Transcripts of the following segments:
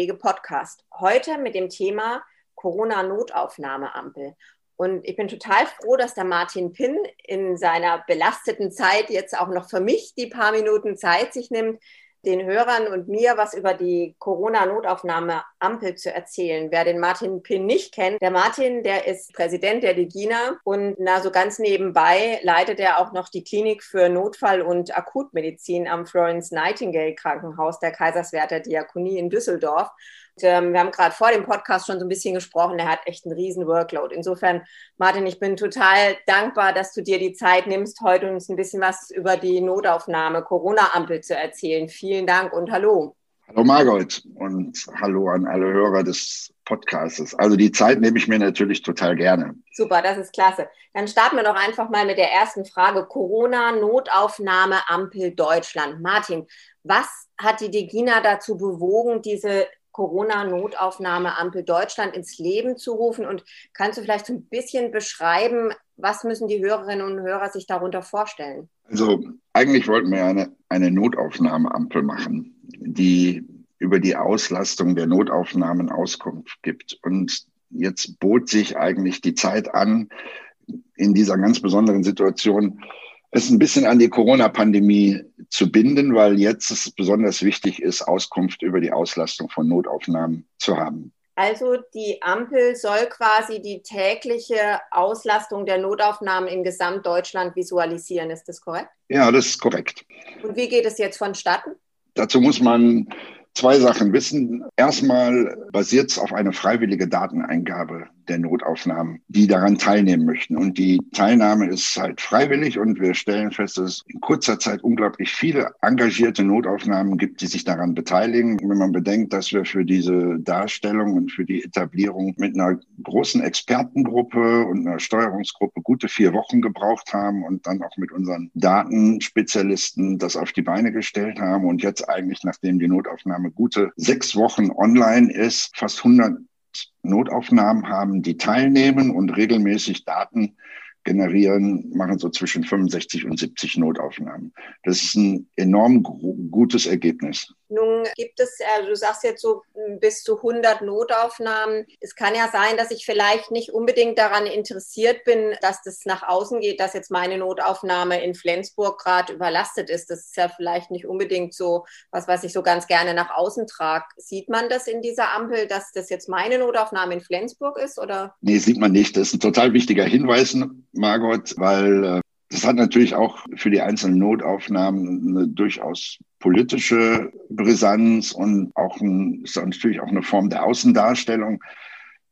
Pflege-Podcast. Heute mit dem Thema Corona-Notaufnahmeampel. Und ich bin total froh, dass der Martin Pinn in seiner belasteten Zeit jetzt auch noch für mich die paar Minuten Zeit sich nimmt, den Hörern und mir was über die Corona-Notaufnahme-Ampel zu erzählen. Wer den Martin Pinn nicht kennt, der Martin, der ist Präsident der Legina und na, so ganz nebenbei leitet er auch noch die Klinik für Notfall- und Akutmedizin am Florence Nightingale Krankenhaus der Kaiserswerther Diakonie in Düsseldorf ähm, wir haben gerade vor dem Podcast schon so ein bisschen gesprochen, er hat echt einen riesen Workload. Insofern, Martin, ich bin total dankbar, dass du dir die Zeit nimmst, heute uns ein bisschen was über die Notaufnahme Corona-Ampel zu erzählen. Vielen Dank und hallo. Hallo Margot und hallo an alle Hörer des Podcasts. Also die Zeit nehme ich mir natürlich total gerne. Super, das ist klasse. Dann starten wir doch einfach mal mit der ersten Frage. Corona-Notaufnahme Ampel Deutschland. Martin, was hat die Degina dazu bewogen, diese Corona-Notaufnahme Ampel Deutschland ins Leben zu rufen? Und kannst du vielleicht so ein bisschen beschreiben, was müssen die Hörerinnen und Hörer sich darunter vorstellen? Also eigentlich wollten wir eine, eine Notaufnahmeampel machen, die über die Auslastung der Notaufnahmen Auskunft gibt. Und jetzt bot sich eigentlich die Zeit an, in dieser ganz besonderen Situation es ein bisschen an die Corona-Pandemie zu binden, weil jetzt es besonders wichtig ist, Auskunft über die Auslastung von Notaufnahmen zu haben. Also die Ampel soll quasi die tägliche Auslastung der Notaufnahmen in Gesamtdeutschland visualisieren. Ist das korrekt? Ja, das ist korrekt. Und wie geht es jetzt vonstatten? Dazu muss man zwei Sachen wissen. Erstmal basiert es auf eine freiwillige Dateneingabe der Notaufnahmen, die daran teilnehmen möchten. Und die Teilnahme ist halt freiwillig und wir stellen fest, dass es in kurzer Zeit unglaublich viele engagierte Notaufnahmen gibt, die sich daran beteiligen. Wenn man bedenkt, dass wir für diese Darstellung und für die Etablierung mit einer großen Expertengruppe und einer Steuerungsgruppe gute vier Wochen gebraucht haben und dann auch mit unseren Datenspezialisten das auf die Beine gestellt haben und jetzt eigentlich, nachdem die Notaufnahme gute sechs Wochen online ist, fast 100 Notaufnahmen haben, die teilnehmen und regelmäßig Daten generieren, machen so zwischen 65 und 70 Notaufnahmen. Das ist ein enorm gutes Ergebnis. Nun gibt es, also du sagst jetzt so bis zu 100 Notaufnahmen. Es kann ja sein, dass ich vielleicht nicht unbedingt daran interessiert bin, dass das nach außen geht, dass jetzt meine Notaufnahme in Flensburg gerade überlastet ist. Das ist ja vielleicht nicht unbedingt so was, was ich so ganz gerne nach außen trage. Sieht man das in dieser Ampel, dass das jetzt meine Notaufnahme in Flensburg ist? Oder? Nee, sieht man nicht. Das ist ein total wichtiger Hinweis, Margot, weil äh, das hat natürlich auch für die einzelnen Notaufnahmen eine durchaus politische Brisanz und auch ein, ist natürlich auch eine Form der Außendarstellung.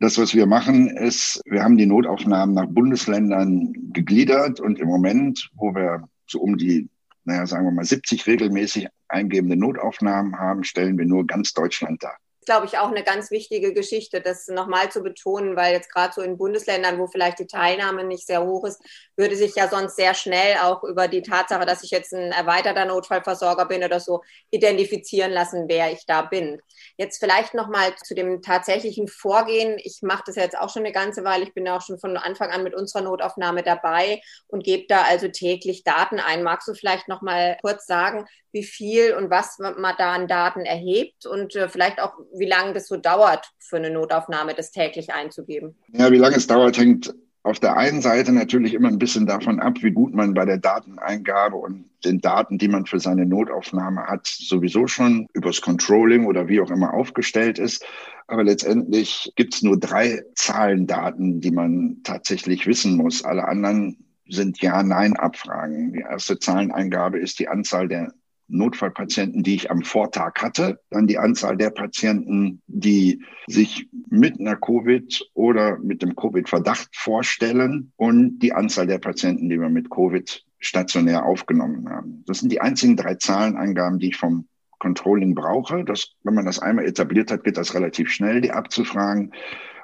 Das, was wir machen, ist, wir haben die Notaufnahmen nach Bundesländern gegliedert und im Moment, wo wir so um die, naja, sagen wir mal 70 regelmäßig eingebende Notaufnahmen haben, stellen wir nur ganz Deutschland dar glaube ich, auch eine ganz wichtige Geschichte, das nochmal zu betonen, weil jetzt gerade so in Bundesländern, wo vielleicht die Teilnahme nicht sehr hoch ist, würde sich ja sonst sehr schnell auch über die Tatsache, dass ich jetzt ein erweiterter Notfallversorger bin oder so, identifizieren lassen, wer ich da bin. Jetzt vielleicht nochmal zu dem tatsächlichen Vorgehen. Ich mache das jetzt auch schon eine ganze Weile. Ich bin ja auch schon von Anfang an mit unserer Notaufnahme dabei und gebe da also täglich Daten ein. Magst du vielleicht nochmal kurz sagen, wie viel und was man da an Daten erhebt und äh, vielleicht auch, wie lange das so dauert für eine Notaufnahme, das täglich einzugeben? Ja, wie lange es dauert, hängt auf der einen Seite natürlich immer ein bisschen davon ab, wie gut man bei der Dateneingabe und den Daten, die man für seine Notaufnahme hat, sowieso schon übers Controlling oder wie auch immer aufgestellt ist. Aber letztendlich gibt es nur drei Zahlendaten, die man tatsächlich wissen muss. Alle anderen sind Ja-Nein-Abfragen. Die erste Zahleneingabe ist die Anzahl der Notfallpatienten, die ich am Vortag hatte, dann die Anzahl der Patienten, die sich mit einer Covid oder mit dem Covid-Verdacht vorstellen und die Anzahl der Patienten, die wir mit Covid stationär aufgenommen haben. Das sind die einzigen drei Zahlenangaben, die ich vom Controlling brauche. Das, wenn man das einmal etabliert hat, geht das relativ schnell, die abzufragen.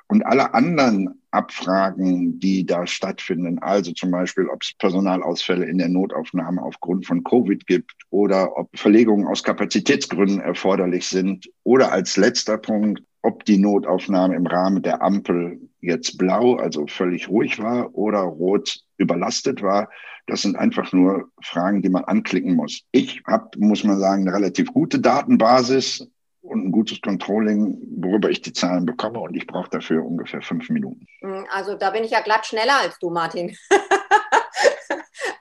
Und alle anderen Abfragen, die da stattfinden, also zum Beispiel, ob es Personalausfälle in der Notaufnahme aufgrund von Covid gibt oder ob Verlegungen aus Kapazitätsgründen erforderlich sind oder als letzter Punkt, ob die Notaufnahme im Rahmen der Ampel jetzt blau, also völlig ruhig war oder rot überlastet war. Das sind einfach nur Fragen, die man anklicken muss. Ich habe, muss man sagen, eine relativ gute Datenbasis und ein gutes Controlling, worüber ich die Zahlen bekomme und ich brauche dafür ungefähr fünf Minuten. Hm, also da bin ich ja glatt schneller als du, Martin.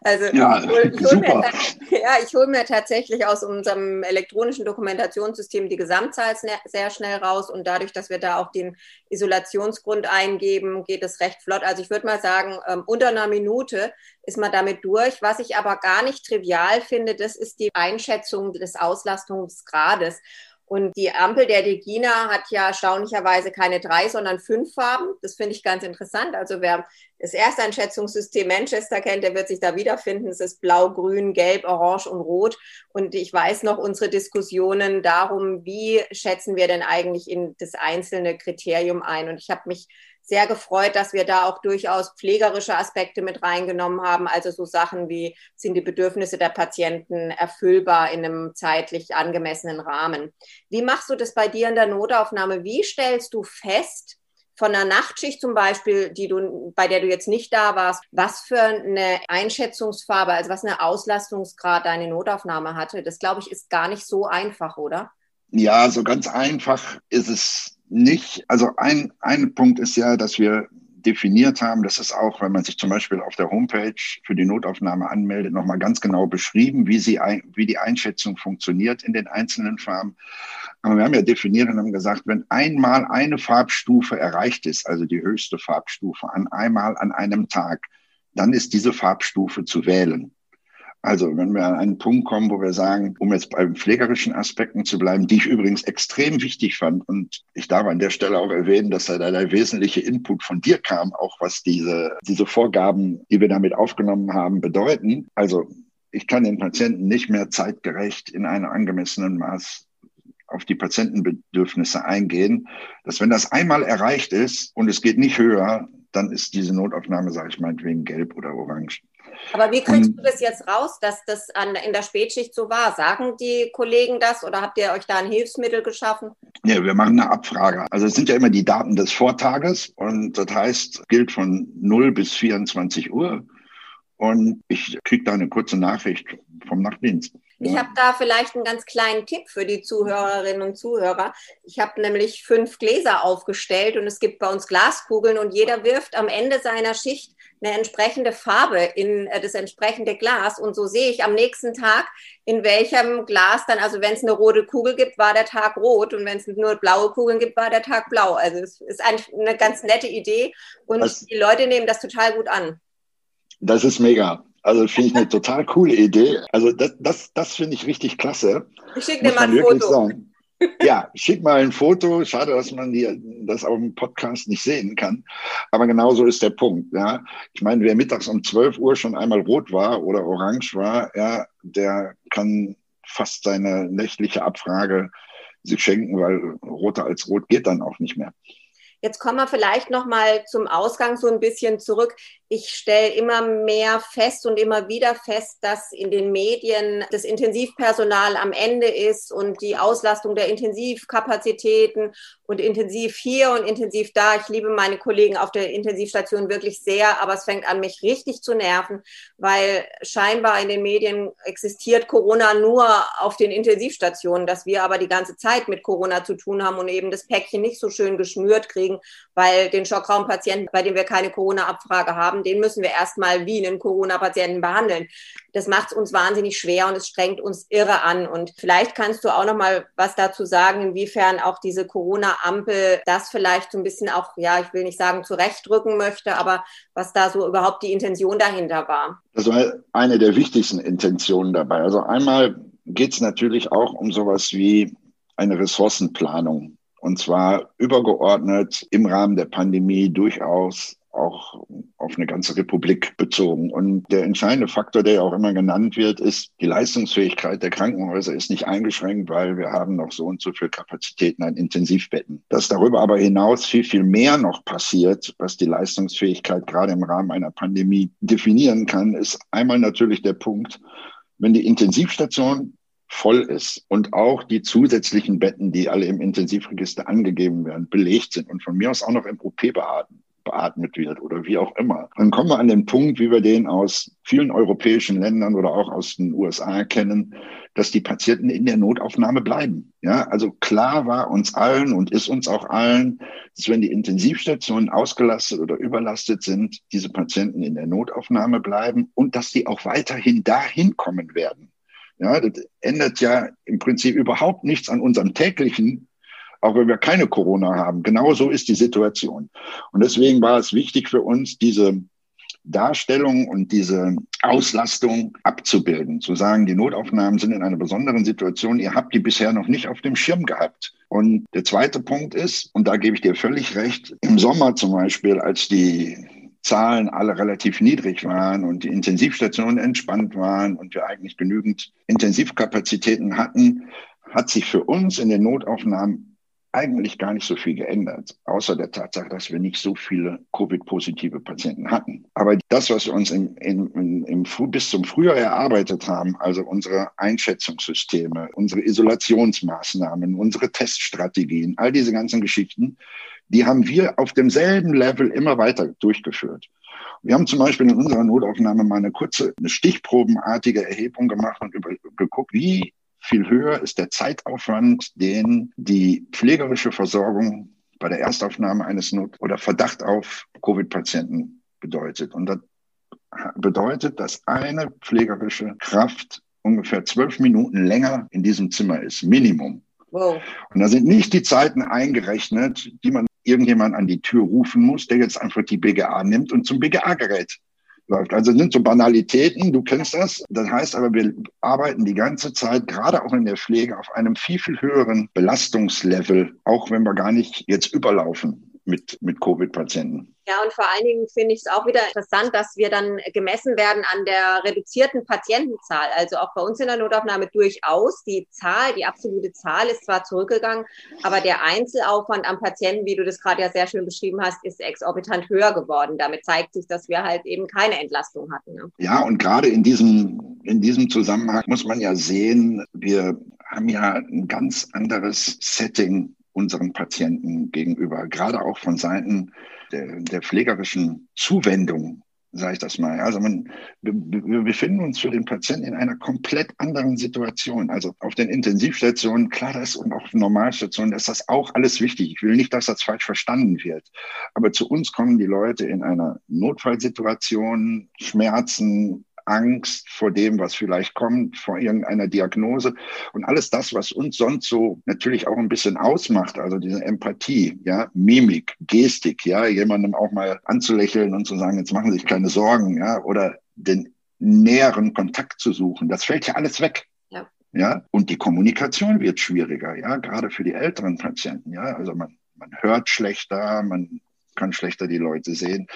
Also ja, ich hol, ich hol mir, ja, ich hole mir tatsächlich aus unserem elektronischen Dokumentationssystem die Gesamtzahl sehr schnell raus und dadurch, dass wir da auch den Isolationsgrund eingeben, geht es recht flott. Also ich würde mal sagen, ähm, unter einer Minute ist man damit durch. Was ich aber gar nicht trivial finde, das ist die Einschätzung des Auslastungsgrades. Und die Ampel der Degina hat ja erstaunlicherweise keine drei, sondern fünf Farben. Das finde ich ganz interessant. Also wer das Ersteinschätzungssystem Manchester kennt, der wird sich da wiederfinden. Es ist blau, grün, gelb, orange und rot. Und ich weiß noch unsere Diskussionen darum, wie schätzen wir denn eigentlich in das einzelne Kriterium ein. Und ich habe mich sehr gefreut, dass wir da auch durchaus pflegerische Aspekte mit reingenommen haben. Also so Sachen wie, sind die Bedürfnisse der Patienten erfüllbar in einem zeitlich angemessenen Rahmen. Wie machst du das bei dir in der Notaufnahme? Wie stellst du fest, von einer Nachtschicht zum Beispiel, die du, bei der du jetzt nicht da warst, was für eine Einschätzungsfarbe, also was eine Auslastungsgrad deine Notaufnahme hatte, das glaube ich ist gar nicht so einfach, oder? Ja, so ganz einfach ist es nicht. Also ein, ein Punkt ist ja, dass wir definiert haben, das ist auch, wenn man sich zum Beispiel auf der Homepage für die Notaufnahme anmeldet, nochmal ganz genau beschrieben, wie, sie, wie die Einschätzung funktioniert in den einzelnen Farben. Aber wir haben ja definiert und haben gesagt, wenn einmal eine Farbstufe erreicht ist, also die höchste Farbstufe, an einmal an einem Tag, dann ist diese Farbstufe zu wählen. Also wenn wir an einen Punkt kommen, wo wir sagen, um jetzt bei pflegerischen Aspekten zu bleiben, die ich übrigens extrem wichtig fand und ich darf an der Stelle auch erwähnen, dass da der wesentliche Input von dir kam, auch was diese, diese Vorgaben, die wir damit aufgenommen haben, bedeuten. Also ich kann den Patienten nicht mehr zeitgerecht in einem angemessenen Maß auf die Patientenbedürfnisse eingehen, dass wenn das einmal erreicht ist und es geht nicht höher, dann ist diese Notaufnahme, sage ich meinetwegen, gelb oder orange. Aber wie kriegst und, du das jetzt raus, dass das an, in der Spätschicht so war? Sagen die Kollegen das oder habt ihr euch da ein Hilfsmittel geschaffen? Ja, wir machen eine Abfrage. Also es sind ja immer die Daten des Vortages und das heißt, gilt von 0 bis 24 Uhr. Und ich kriege da eine kurze Nachricht vom Nachtdienst. Ich habe da vielleicht einen ganz kleinen Tipp für die Zuhörerinnen und Zuhörer. Ich habe nämlich fünf Gläser aufgestellt und es gibt bei uns Glaskugeln und jeder wirft am Ende seiner Schicht eine entsprechende Farbe in äh, das entsprechende Glas. Und so sehe ich am nächsten Tag, in welchem Glas dann, also wenn es eine rote Kugel gibt, war der Tag rot und wenn es nur blaue Kugeln gibt, war der Tag blau. Also es ist eigentlich eine ganz nette Idee und das, die Leute nehmen das total gut an. Das ist mega. Also finde ich eine total coole Idee. Also das, das, das finde ich richtig klasse. Ich schicke dir mal ein Foto. Sagen. Ja, schick mal ein Foto. Schade, dass man die, das auf dem Podcast nicht sehen kann. Aber genau so ist der Punkt. Ja. Ich meine, wer mittags um 12 Uhr schon einmal rot war oder orange war, ja, der kann fast seine nächtliche Abfrage sich schenken, weil roter als rot geht dann auch nicht mehr. Jetzt kommen wir vielleicht noch mal zum Ausgang so ein bisschen zurück. Ich stelle immer mehr fest und immer wieder fest, dass in den Medien das Intensivpersonal am Ende ist und die Auslastung der Intensivkapazitäten und intensiv hier und intensiv da. Ich liebe meine Kollegen auf der Intensivstation wirklich sehr, aber es fängt an, mich richtig zu nerven, weil scheinbar in den Medien existiert Corona nur auf den Intensivstationen, dass wir aber die ganze Zeit mit Corona zu tun haben und eben das Päckchen nicht so schön geschnürt kriegen, weil den Schockraumpatienten, bei dem wir keine Corona-Abfrage haben, den müssen wir erstmal wie einen Corona-Patienten behandeln. Das macht es uns wahnsinnig schwer und es strengt uns irre an. Und vielleicht kannst du auch noch mal was dazu sagen, inwiefern auch diese Corona-Ampel das vielleicht so ein bisschen auch, ja, ich will nicht sagen zurechtdrücken möchte, aber was da so überhaupt die Intention dahinter war. Das war eine der wichtigsten Intentionen dabei. Also einmal geht es natürlich auch um sowas wie eine Ressourcenplanung. Und zwar übergeordnet im Rahmen der Pandemie durchaus auch auf eine ganze Republik bezogen. Und der entscheidende Faktor, der ja auch immer genannt wird, ist, die Leistungsfähigkeit der Krankenhäuser ist nicht eingeschränkt, weil wir haben noch so und so viel Kapazitäten an Intensivbetten. Dass darüber aber hinaus viel, viel mehr noch passiert, was die Leistungsfähigkeit gerade im Rahmen einer Pandemie definieren kann, ist einmal natürlich der Punkt, wenn die Intensivstation voll ist und auch die zusätzlichen Betten, die alle im Intensivregister angegeben werden, belegt sind und von mir aus auch noch im OP beatmet beatmet wird oder wie auch immer. Dann kommen wir an den Punkt, wie wir den aus vielen europäischen Ländern oder auch aus den USA kennen, dass die Patienten in der Notaufnahme bleiben. Ja, also klar war uns allen und ist uns auch allen, dass wenn die Intensivstationen ausgelastet oder überlastet sind, diese Patienten in der Notaufnahme bleiben und dass die auch weiterhin dahin kommen werden. Ja, das ändert ja im Prinzip überhaupt nichts an unserem täglichen auch wenn wir keine Corona haben. Genau so ist die Situation. Und deswegen war es wichtig für uns, diese Darstellung und diese Auslastung abzubilden, zu sagen, die Notaufnahmen sind in einer besonderen Situation, ihr habt die bisher noch nicht auf dem Schirm gehabt. Und der zweite Punkt ist, und da gebe ich dir völlig recht, im Sommer zum Beispiel, als die Zahlen alle relativ niedrig waren und die Intensivstationen entspannt waren und wir eigentlich genügend Intensivkapazitäten hatten, hat sich für uns in den Notaufnahmen eigentlich gar nicht so viel geändert, außer der Tatsache, dass wir nicht so viele Covid-positive Patienten hatten. Aber das, was wir uns im, im, im, bis zum Frühjahr erarbeitet haben, also unsere Einschätzungssysteme, unsere Isolationsmaßnahmen, unsere Teststrategien, all diese ganzen Geschichten, die haben wir auf demselben Level immer weiter durchgeführt. Wir haben zum Beispiel in unserer Notaufnahme mal eine kurze, eine stichprobenartige Erhebung gemacht und über, geguckt, wie viel höher ist der Zeitaufwand, den die pflegerische Versorgung bei der Erstaufnahme eines Not- oder Verdacht auf Covid-Patienten bedeutet. Und das bedeutet, dass eine pflegerische Kraft ungefähr zwölf Minuten länger in diesem Zimmer ist, Minimum. Wow. Und da sind nicht die Zeiten eingerechnet, die man irgendjemand an die Tür rufen muss, der jetzt einfach die BGA nimmt und zum BGA-Gerät läuft. Also sind so Banalitäten, du kennst das. Das heißt aber, wir arbeiten die ganze Zeit, gerade auch in der Pflege, auf einem viel, viel höheren Belastungslevel, auch wenn wir gar nicht jetzt überlaufen mit, mit Covid-Patienten. Ja, und vor allen Dingen finde ich es auch wieder interessant, dass wir dann gemessen werden an der reduzierten Patientenzahl. Also auch bei uns in der Notaufnahme durchaus. Die Zahl, die absolute Zahl ist zwar zurückgegangen, aber der Einzelaufwand am Patienten, wie du das gerade ja sehr schön beschrieben hast, ist exorbitant höher geworden. Damit zeigt sich, dass wir halt eben keine Entlastung hatten. Ne? Ja, und gerade in diesem, in diesem Zusammenhang muss man ja sehen, wir haben ja ein ganz anderes Setting unseren Patienten gegenüber, gerade auch von Seiten der, der pflegerischen Zuwendung, sage ich das mal. Also man, wir befinden uns für den Patienten in einer komplett anderen Situation. Also auf den Intensivstationen, klar, das und auch Normalstationen, ist das auch alles wichtig. Ich will nicht, dass das falsch verstanden wird. Aber zu uns kommen die Leute in einer Notfallsituation, Schmerzen, Angst vor dem, was vielleicht kommt, vor irgendeiner Diagnose und alles das, was uns sonst so natürlich auch ein bisschen ausmacht, also diese Empathie, ja, Mimik, Gestik, ja, jemandem auch mal anzulächeln und zu sagen, jetzt machen Sie sich keine Sorgen, ja, oder den näheren Kontakt zu suchen, das fällt ja alles weg. Ja. ja, und die Kommunikation wird schwieriger, ja, gerade für die älteren Patienten, ja, also man, man hört schlechter, man kann schlechter die Leute sehen.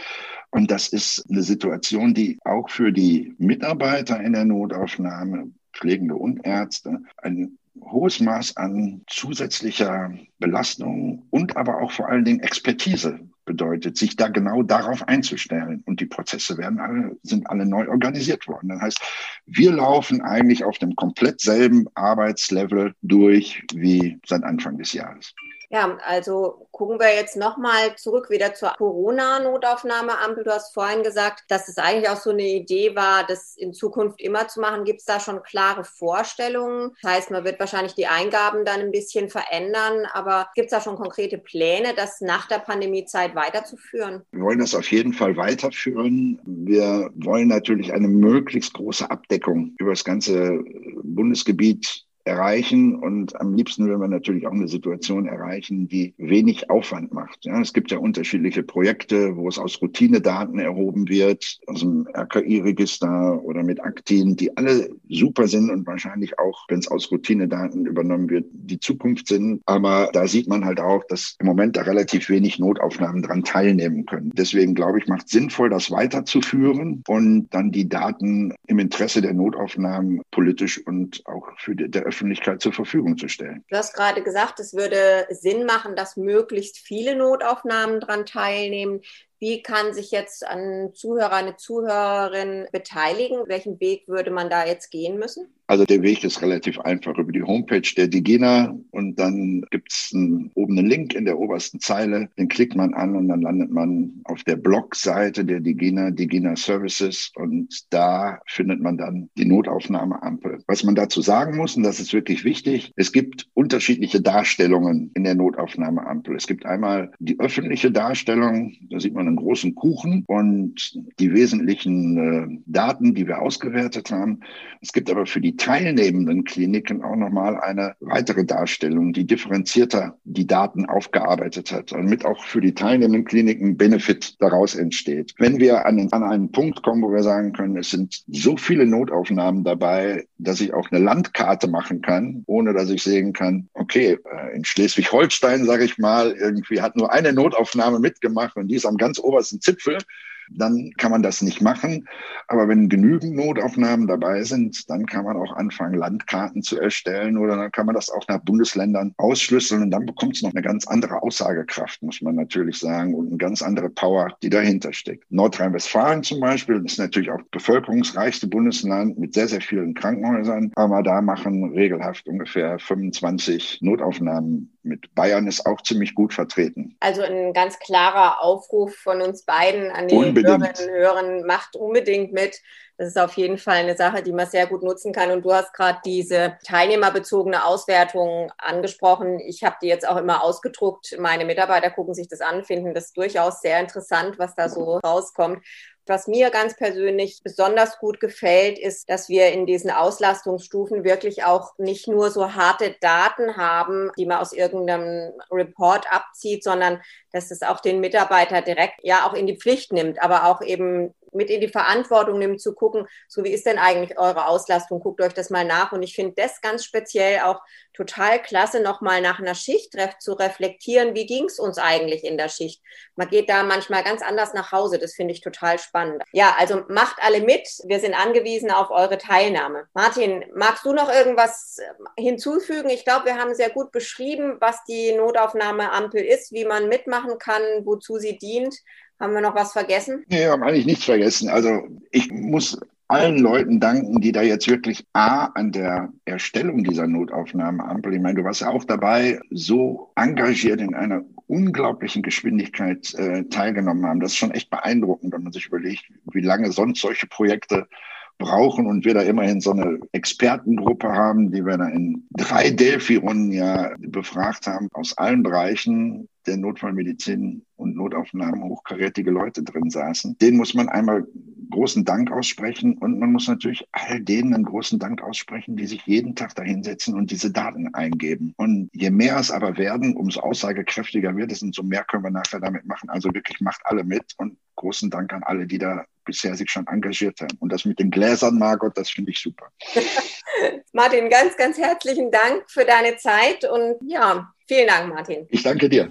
Und das ist eine Situation, die auch für die Mitarbeiter in der Notaufnahme, Pflegende und Ärzte, ein hohes Maß an zusätzlicher Belastung und aber auch vor allen Dingen Expertise bedeutet, sich da genau darauf einzustellen. Und die Prozesse werden alle, sind alle neu organisiert worden. Das heißt, wir laufen eigentlich auf dem komplett selben Arbeitslevel durch wie seit Anfang des Jahres. Ja, also gucken wir jetzt nochmal zurück wieder zur Corona-Notaufnahmeampel. Du hast vorhin gesagt, dass es eigentlich auch so eine Idee war, das in Zukunft immer zu machen. Gibt es da schon klare Vorstellungen? Das heißt, man wird wahrscheinlich die Eingaben dann ein bisschen verändern, aber gibt es da schon konkrete Pläne, das nach der Pandemiezeit weiterzuführen? Wir wollen das auf jeden Fall weiterführen. Wir wollen natürlich eine möglichst große Abdeckung über das ganze Bundesgebiet erreichen. Und am liebsten will man natürlich auch eine Situation erreichen, die wenig Aufwand macht. Ja, es gibt ja unterschiedliche Projekte, wo es aus Routinedaten erhoben wird, aus dem RKI-Register oder mit Aktin, die alle super sind und wahrscheinlich auch, wenn es aus Routinedaten übernommen wird, die Zukunft sind. Aber da sieht man halt auch, dass im Moment da relativ wenig Notaufnahmen dran teilnehmen können. Deswegen glaube ich, macht es sinnvoll, das weiterzuführen und dann die Daten im Interesse der Notaufnahmen politisch und auch für die, der Öffentlichkeit Öffentlichkeit zur Verfügung zu stellen. Du hast gerade gesagt, es würde Sinn machen, dass möglichst viele Notaufnahmen daran teilnehmen. Wie kann sich jetzt ein Zuhörer, eine Zuhörerin beteiligen? Welchen Weg würde man da jetzt gehen müssen? Also der Weg ist relativ einfach über die Homepage der Digena und dann gibt es oben einen Link in der obersten Zeile, den klickt man an und dann landet man auf der Blogseite der Digena, Digena Services und da findet man dann die Notaufnahmeampel. Was man dazu sagen muss, und das ist wirklich wichtig, es gibt unterschiedliche Darstellungen in der Notaufnahmeampel. Es gibt einmal die öffentliche Darstellung, da sieht man einen großen Kuchen und die wesentlichen äh, Daten, die wir ausgewertet haben. Es gibt aber für die teilnehmenden Kliniken auch nochmal eine weitere Darstellung, die differenzierter die Daten aufgearbeitet hat, damit auch für die teilnehmenden Kliniken Benefit daraus entsteht. Wenn wir an, an einen Punkt kommen, wo wir sagen können, es sind so viele Notaufnahmen dabei, dass ich auch eine Landkarte machen kann, ohne dass ich sehen kann, okay, äh, in Schleswig-Holstein, sage ich mal, irgendwie hat nur eine Notaufnahme mitgemacht und die ist am ganz obersten Zipfel dann kann man das nicht machen. Aber wenn genügend Notaufnahmen dabei sind, dann kann man auch anfangen, Landkarten zu erstellen oder dann kann man das auch nach Bundesländern ausschlüsseln und dann bekommt es noch eine ganz andere Aussagekraft, muss man natürlich sagen, und eine ganz andere Power, die dahinter steckt. Nordrhein-Westfalen zum Beispiel ist natürlich auch bevölkerungsreichste Bundesland mit sehr, sehr vielen Krankenhäusern, aber da machen regelhaft ungefähr 25 Notaufnahmen mit Bayern ist auch ziemlich gut vertreten. Also ein ganz klarer Aufruf von uns beiden an die Hörerinnen und Hörer, macht unbedingt mit. Das ist auf jeden Fall eine Sache, die man sehr gut nutzen kann. Und du hast gerade diese teilnehmerbezogene Auswertung angesprochen. Ich habe die jetzt auch immer ausgedruckt. Meine Mitarbeiter gucken sich das an, finden das durchaus sehr interessant, was da so rauskommt. Was mir ganz persönlich besonders gut gefällt, ist, dass wir in diesen Auslastungsstufen wirklich auch nicht nur so harte Daten haben, die man aus irgendeinem Report abzieht, sondern dass es auch den Mitarbeiter direkt ja auch in die Pflicht nimmt, aber auch eben mit in die Verantwortung nimmt, zu gucken, so wie ist denn eigentlich eure Auslastung? Guckt euch das mal nach. Und ich finde das ganz speziell auch total klasse, nochmal nach einer Schicht zu reflektieren, wie ging es uns eigentlich in der Schicht. Man geht da manchmal ganz anders nach Hause. Das finde ich total spannend. Ja, also macht alle mit. Wir sind angewiesen auf eure Teilnahme. Martin, magst du noch irgendwas hinzufügen? Ich glaube, wir haben sehr gut beschrieben, was die Notaufnahmeampel ist, wie man mitmachen kann, wozu sie dient. Haben wir noch was vergessen? Nee, wir haben eigentlich nichts vergessen. Also ich muss allen Leuten danken, die da jetzt wirklich A an der Erstellung dieser Notaufnahmeampel, ich meine, du warst ja auch dabei, so engagiert in einer unglaublichen Geschwindigkeit äh, teilgenommen haben. Das ist schon echt beeindruckend, wenn man sich überlegt, wie lange sonst solche Projekte brauchen und wir da immerhin so eine Expertengruppe haben, die wir da in drei Delphi-Runden ja befragt haben aus allen Bereichen der Notfallmedizin und Notaufnahmen hochkarätige Leute drin saßen. Den muss man einmal großen Dank aussprechen und man muss natürlich all denen einen großen Dank aussprechen, die sich jeden Tag dahinsetzen und diese Daten eingeben. Und je mehr es aber werden, umso aussagekräftiger wird es und so mehr können wir nachher damit machen. Also wirklich macht alle mit und großen Dank an alle, die da bisher sich schon engagiert haben. Und das mit den Gläsern, Margot, das finde ich super. Martin, ganz, ganz herzlichen Dank für deine Zeit und ja, vielen Dank, Martin. Ich danke dir.